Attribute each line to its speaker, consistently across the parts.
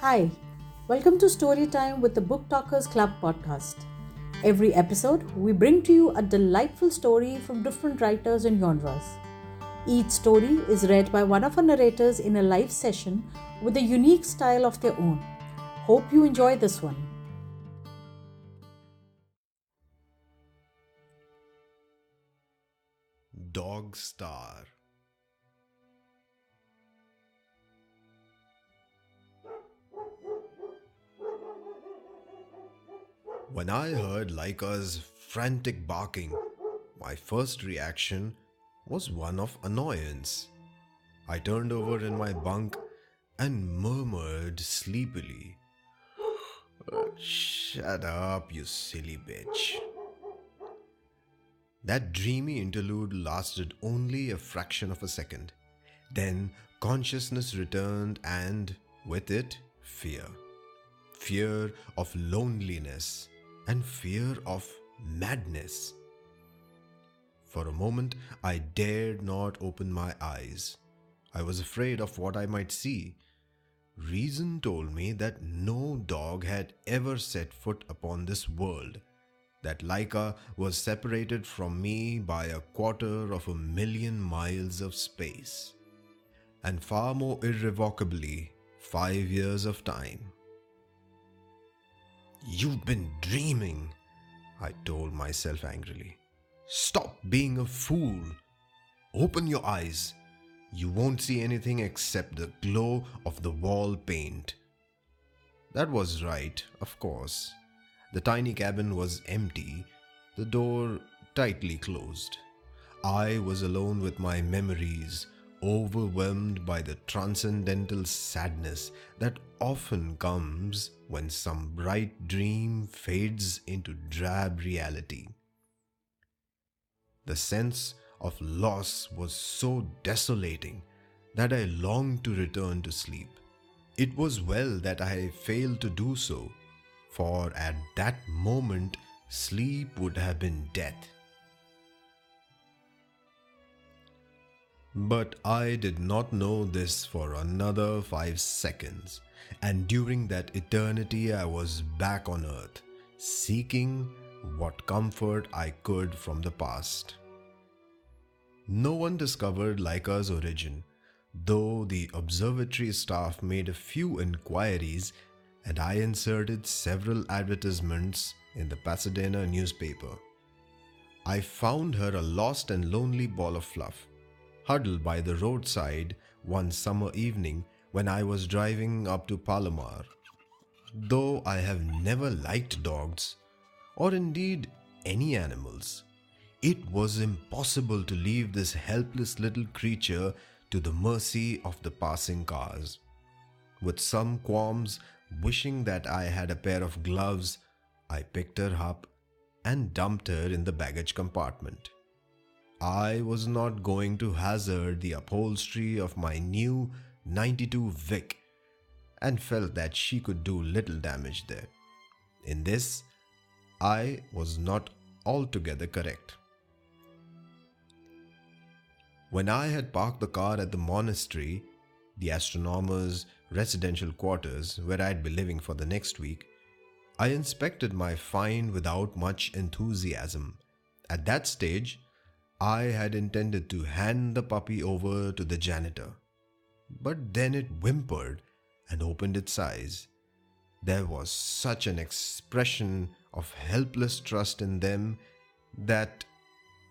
Speaker 1: Hi, welcome to Storytime with the Book Talkers Club podcast. Every episode, we bring to you a delightful story from different writers and genres. Each story is read by one of our narrators in a live session with a unique style of their own. Hope you enjoy this one.
Speaker 2: Dog Star When I heard Laika's frantic barking, my first reaction was one of annoyance. I turned over in my bunk and murmured sleepily, Shut up, you silly bitch. That dreamy interlude lasted only a fraction of a second. Then consciousness returned, and with it, fear. Fear of loneliness and fear of madness. For a moment, I dared not open my eyes. I was afraid of what I might see. Reason told me that no dog had ever set foot upon this world, that Laika was separated from me by a quarter of a million miles of space, and far more irrevocably, five years of time. You've been dreaming, I told myself angrily. Stop being a fool. Open your eyes. You won't see anything except the glow of the wall paint. That was right, of course. The tiny cabin was empty, the door tightly closed. I was alone with my memories, overwhelmed by the transcendental sadness that often comes when some bright dream fades into drab reality. The sense of loss was so desolating that I longed to return to sleep. It was well that I failed to do so, for at that moment sleep would have been death. But I did not know this for another five seconds, and during that eternity I was back on earth, seeking what comfort I could from the past. No one discovered Laika's origin, though the observatory staff made a few inquiries and I inserted several advertisements in the Pasadena newspaper. I found her a lost and lonely ball of fluff huddled by the roadside one summer evening when I was driving up to Palomar. Though I have never liked dogs, or indeed any animals, it was impossible to leave this helpless little creature to the mercy of the passing cars. With some qualms, wishing that I had a pair of gloves, I picked her up and dumped her in the baggage compartment. I was not going to hazard the upholstery of my new 92 Vic and felt that she could do little damage there. In this, I was not altogether correct. When I had parked the car at the monastery, the astronomer's residential quarters where I'd be living for the next week, I inspected my find without much enthusiasm. At that stage, I had intended to hand the puppy over to the janitor, but then it whimpered and opened its eyes. There was such an expression of helpless trust in them that,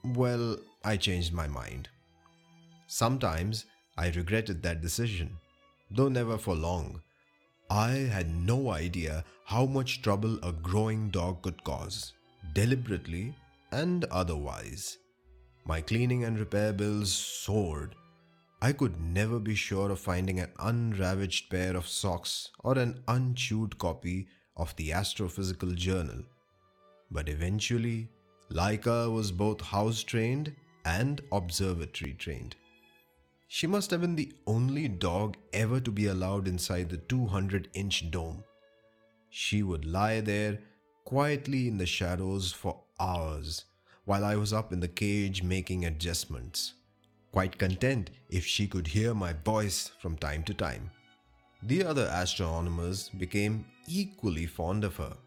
Speaker 2: well, I changed my mind. Sometimes I regretted that decision, though never for long. I had no idea how much trouble a growing dog could cause, deliberately and otherwise. My cleaning and repair bills soared. I could never be sure of finding an unravaged pair of socks or an unchewed copy of the Astrophysical Journal. But eventually, Laika was both house trained and observatory trained. She must have been the only dog ever to be allowed inside the 200 inch dome. She would lie there quietly in the shadows for hours while I was up in the cage making adjustments, quite content if she could hear my voice from time to time. The other astronomers became equally fond of her.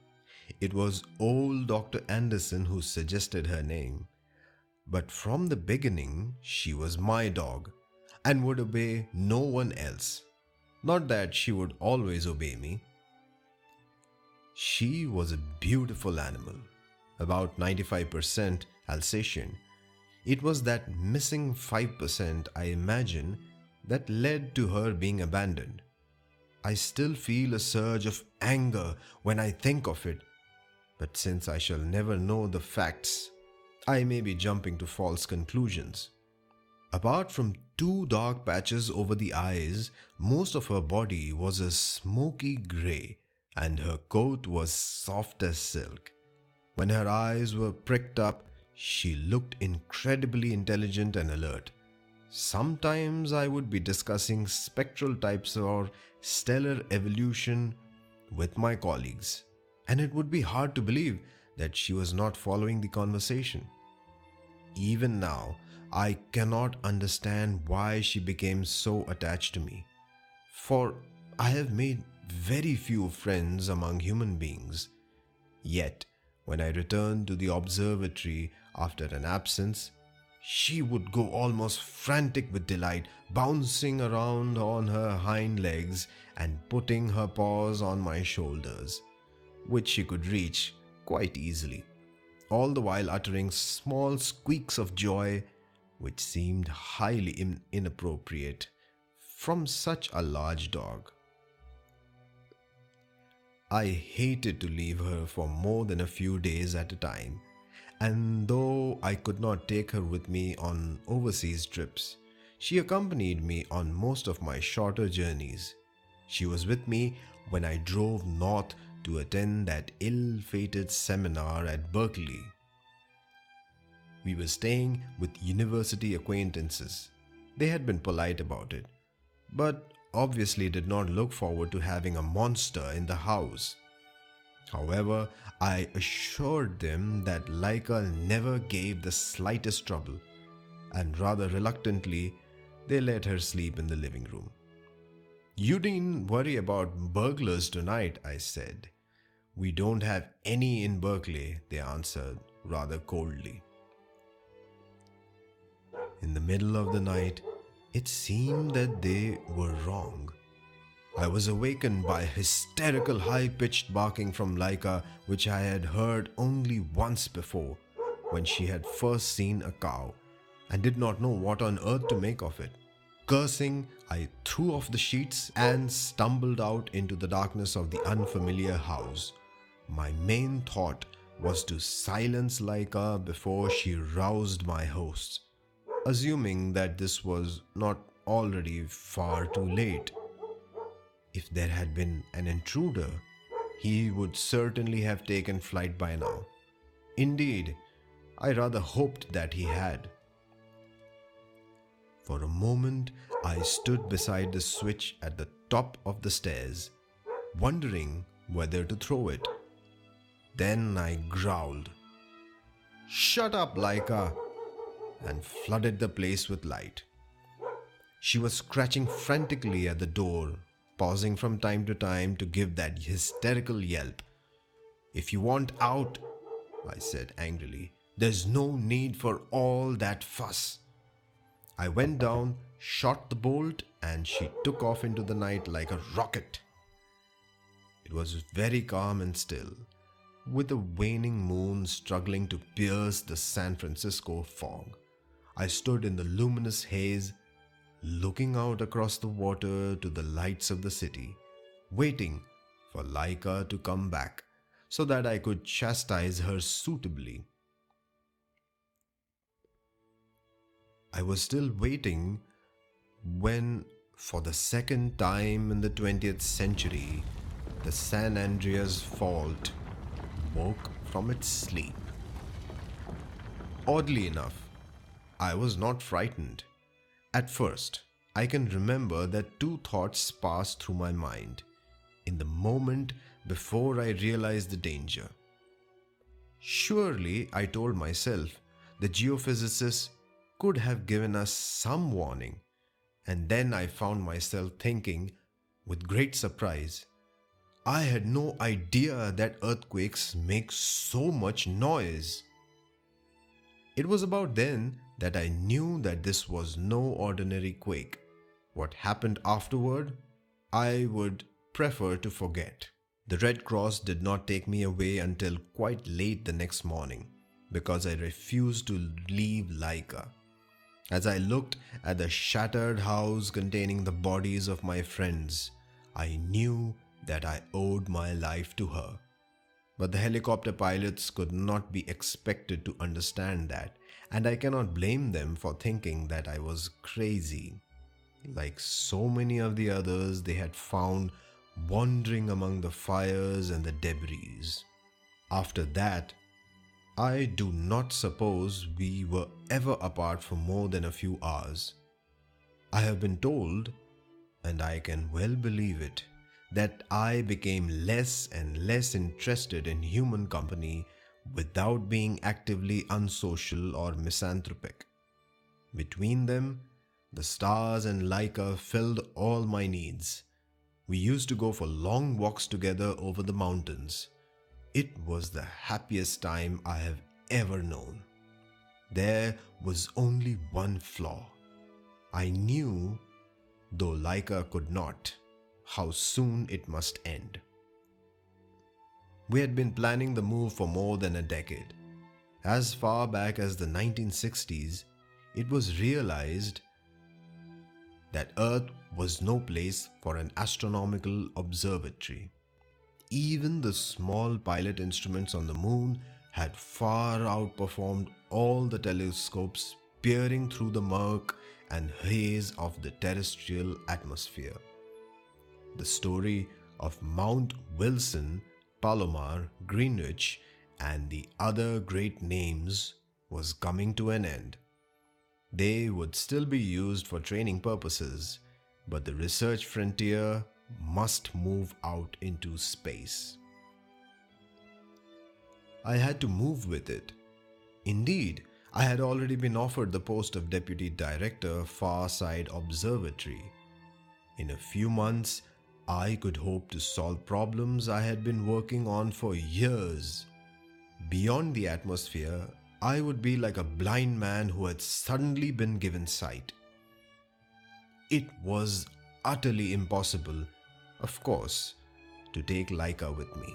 Speaker 2: It was old Dr. Anderson who suggested her name. But from the beginning, she was my dog and would obey no one else. Not that she would always obey me. She was a beautiful animal, about 95% Alsatian. It was that missing 5%, I imagine, that led to her being abandoned. I still feel a surge of anger when I think of it, but since I shall never know the facts, I may be jumping to false conclusions. Apart from two dark patches over the eyes, most of her body was a smoky grey, and her coat was soft as silk. When her eyes were pricked up, she looked incredibly intelligent and alert. Sometimes I would be discussing spectral types or stellar evolution with my colleagues, and it would be hard to believe that she was not following the conversation. Even now, I cannot understand why she became so attached to me. For I have made very few friends among human beings. Yet, when I returned to the observatory after an absence, she would go almost frantic with delight, bouncing around on her hind legs and putting her paws on my shoulders, which she could reach quite easily, all the while uttering small squeaks of joy which seemed highly in- inappropriate from such a large dog. I hated to leave her for more than a few days at a time, and though I could not take her with me on overseas trips, she accompanied me on most of my shorter journeys. She was with me when I drove north to attend that ill fated seminar at Berkeley. We were staying with university acquaintances. They had been polite about it, but obviously did not look forward to having a monster in the house. However, I assured them that Laika never gave the slightest trouble, and rather reluctantly, they let her sleep in the living room. You needn't worry about burglars tonight, I said. We don't have any in Berkeley, they answered rather coldly. In the middle of the night, it seemed that they were wrong. I was awakened by hysterical high pitched barking from Laika, which I had heard only once before, when she had first seen a cow, and did not know what on earth to make of it. Cursing, I threw off the sheets and stumbled out into the darkness of the unfamiliar house. My main thought was to silence Laika before she roused my hosts, assuming that this was not already far too late. If there had been an intruder, he would certainly have taken flight by now. Indeed, I rather hoped that he had. For a moment, I stood beside the switch at the top of the stairs, wondering whether to throw it. Then I growled, Shut up, Laika! And flooded the place with light. She was scratching frantically at the door, pausing from time to time to give that hysterical yelp. If you want out, I said angrily, there's no need for all that fuss. I went down, shot the bolt, and she took off into the night like a rocket. It was very calm and still, with a waning moon struggling to pierce the San Francisco fog. I stood in the luminous haze, looking out across the water to the lights of the city, waiting for Laika to come back so that I could chastise her suitably. I was still waiting when, for the second time in the 20th century, the San Andreas Fault woke from its sleep. Oddly enough, I was not frightened. At first, I can remember that two thoughts passed through my mind in the moment before I realized the danger. Surely, I told myself, the geophysicists could have given us some warning. And then I found myself thinking, with great surprise. I had no idea that earthquakes make so much noise. It was about then that I knew that this was no ordinary quake. What happened afterward, I would prefer to forget. The Red Cross did not take me away until quite late the next morning because I refused to leave Laika. As I looked at the shattered house containing the bodies of my friends, I knew that I owed my life to her. But the helicopter pilots could not be expected to understand that, and I cannot blame them for thinking that I was crazy. Like so many of the others, they had found wandering among the fires and the debris. After that, I do not suppose we were ever apart for more than a few hours. I have been told, and I can well believe it, that I became less and less interested in human company without being actively unsocial or misanthropic. Between them, the stars and Laika filled all my needs. We used to go for long walks together over the mountains. It was the happiest time I have ever known. There was only one flaw. I knew, though Laika could not, how soon it must end. We had been planning the move for more than a decade. As far back as the 1960s, it was realized that Earth was no place for an astronomical observatory. Even the small pilot instruments on the moon had far outperformed all the telescopes peering through the murk and haze of the terrestrial atmosphere. The story of Mount Wilson, Palomar, Greenwich, and the other great names was coming to an end. They would still be used for training purposes, but the research frontier must move out into space. I had to move with it. Indeed, I had already been offered the post of Deputy Director, Far Side Observatory. In a few months, I could hope to solve problems I had been working on for years. Beyond the atmosphere, I would be like a blind man who had suddenly been given sight. It was utterly impossible of course, to take Laika with me.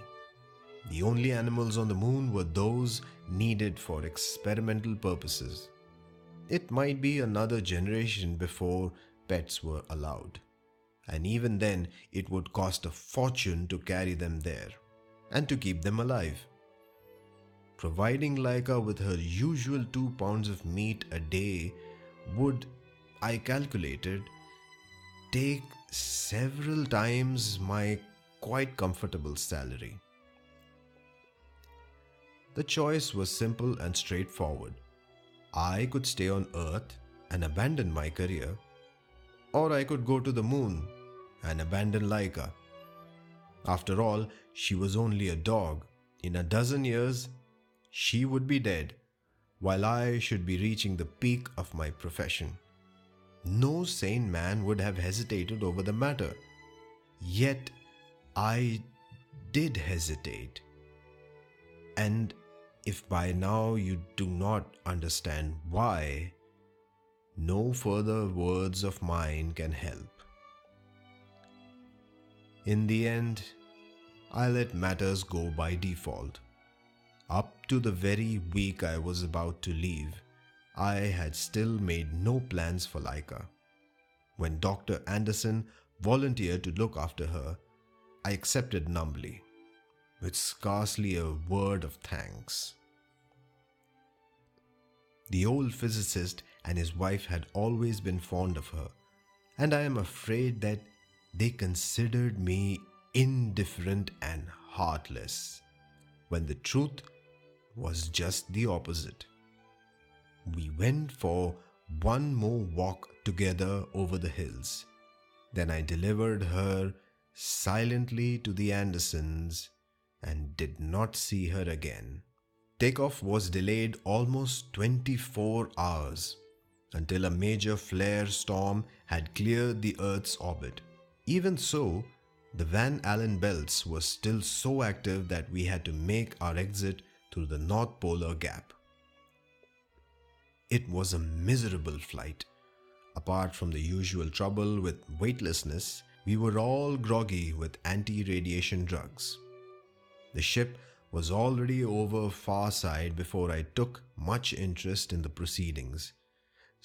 Speaker 2: The only animals on the moon were those needed for experimental purposes. It might be another generation before pets were allowed. And even then, it would cost a fortune to carry them there and to keep them alive. Providing Laika with her usual two pounds of meat a day would, I calculated, take several times my quite comfortable salary. The choice was simple and straightforward. I could stay on Earth and abandon my career, or I could go to the moon and abandon Laika. After all, she was only a dog. In a dozen years, she would be dead, while I should be reaching the peak of my profession. No sane man would have hesitated over the matter. Yet I did hesitate. And if by now you do not understand why, no further words of mine can help. In the end, I let matters go by default. Up to the very week I was about to leave, I had still made no plans for Laika. When Dr. Anderson volunteered to look after her, I accepted numbly, with scarcely a word of thanks. The old physicist and his wife had always been fond of her, and I am afraid that they considered me indifferent and heartless, when the truth was just the opposite we went for one more walk together over the hills. Then I delivered her silently to the Andersons and did not see her again. Takeoff was delayed almost 24 hours until a major flare storm had cleared the Earth's orbit. Even so, the Van Allen belts were still so active that we had to make our exit through the North Polar Gap. It was a miserable flight. Apart from the usual trouble with weightlessness, we were all groggy with anti radiation drugs. The ship was already over far side before I took much interest in the proceedings.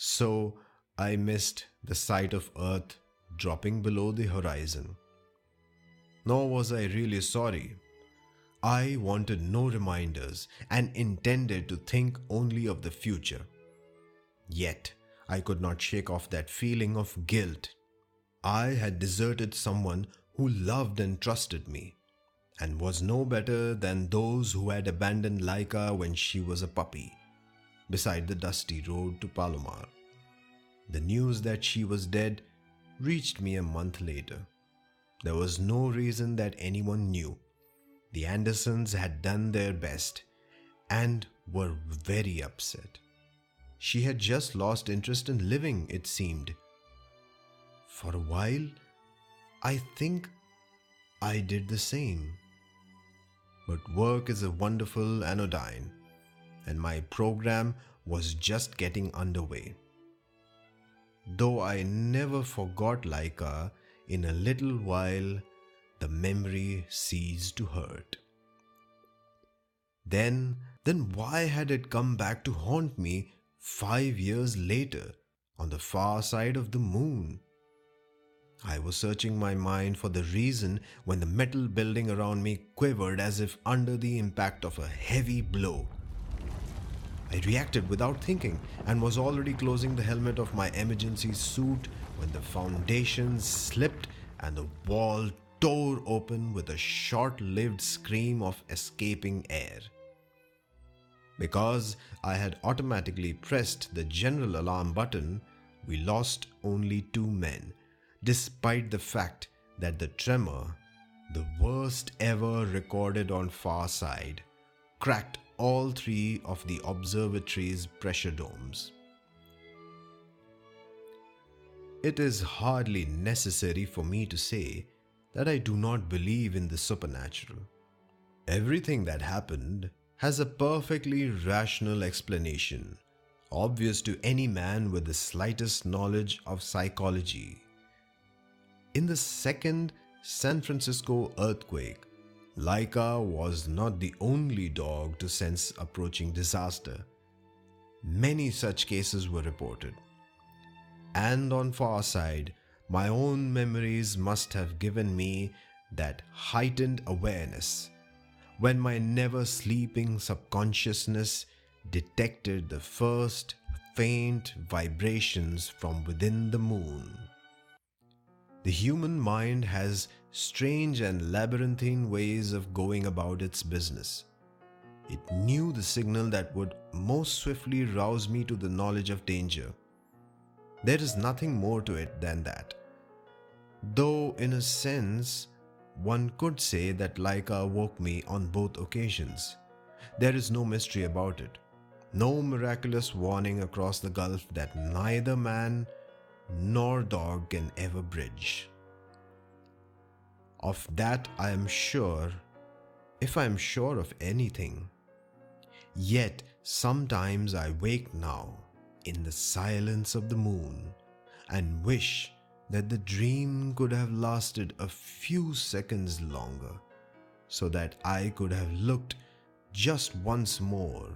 Speaker 2: So I missed the sight of Earth dropping below the horizon. Nor was I really sorry. I wanted no reminders and intended to think only of the future. Yet, I could not shake off that feeling of guilt. I had deserted someone who loved and trusted me, and was no better than those who had abandoned Laika when she was a puppy, beside the dusty road to Palomar. The news that she was dead reached me a month later. There was no reason that anyone knew. The Andersons had done their best and were very upset. She had just lost interest in living, it seemed. For a while, I think I did the same. But work is a wonderful anodyne, and my program was just getting underway. Though I never forgot Laika, in a little while the memory ceased to hurt. Then, then why had it come back to haunt me five years later on the far side of the moon? I was searching my mind for the reason when the metal building around me quivered as if under the impact of a heavy blow. I reacted without thinking and was already closing the helmet of my emergency suit when the foundations slipped and the wall tore open with a short lived scream of escaping air. Because I had automatically pressed the general alarm button, we lost only two men, despite the fact that the tremor, the worst ever recorded on far side, cracked all three of the observatory's pressure domes. It is hardly necessary for me to say that I do not believe in the supernatural. Everything that happened has a perfectly rational explanation, obvious to any man with the slightest knowledge of psychology. In the second San Francisco earthquake, Laika was not the only dog to sense approaching disaster. Many such cases were reported. And on far side, my own memories must have given me that heightened awareness when my never sleeping subconsciousness detected the first faint vibrations from within the moon. The human mind has strange and labyrinthine ways of going about its business. It knew the signal that would most swiftly rouse me to the knowledge of danger. There is nothing more to it than that. Though, in a sense, one could say that Laika awoke me on both occasions. There is no mystery about it, no miraculous warning across the gulf that neither man nor dog can ever bridge. Of that I am sure, if I am sure of anything. Yet sometimes I wake now in the silence of the moon and wish that the dream could have lasted a few seconds longer so that I could have looked just once more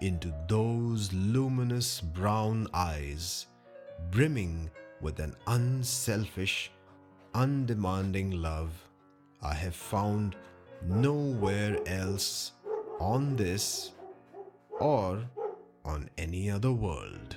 Speaker 2: into those luminous brown eyes brimming with an unselfish, undemanding love I have found nowhere else on this or on any other world.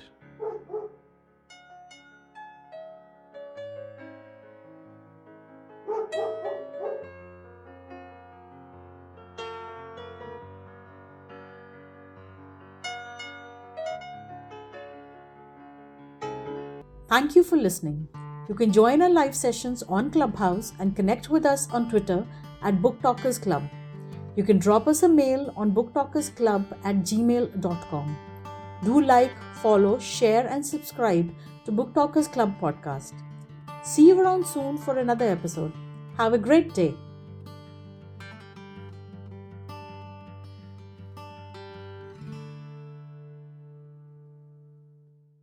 Speaker 1: Thank you for listening. You can join our live sessions on Clubhouse and connect with us on Twitter at Book Talkers Club. You can drop us a mail on booktalkersclub at gmail.com. Do like, follow, share, and subscribe to Book Talkers Club podcast. See you around soon for another episode. Have a great day.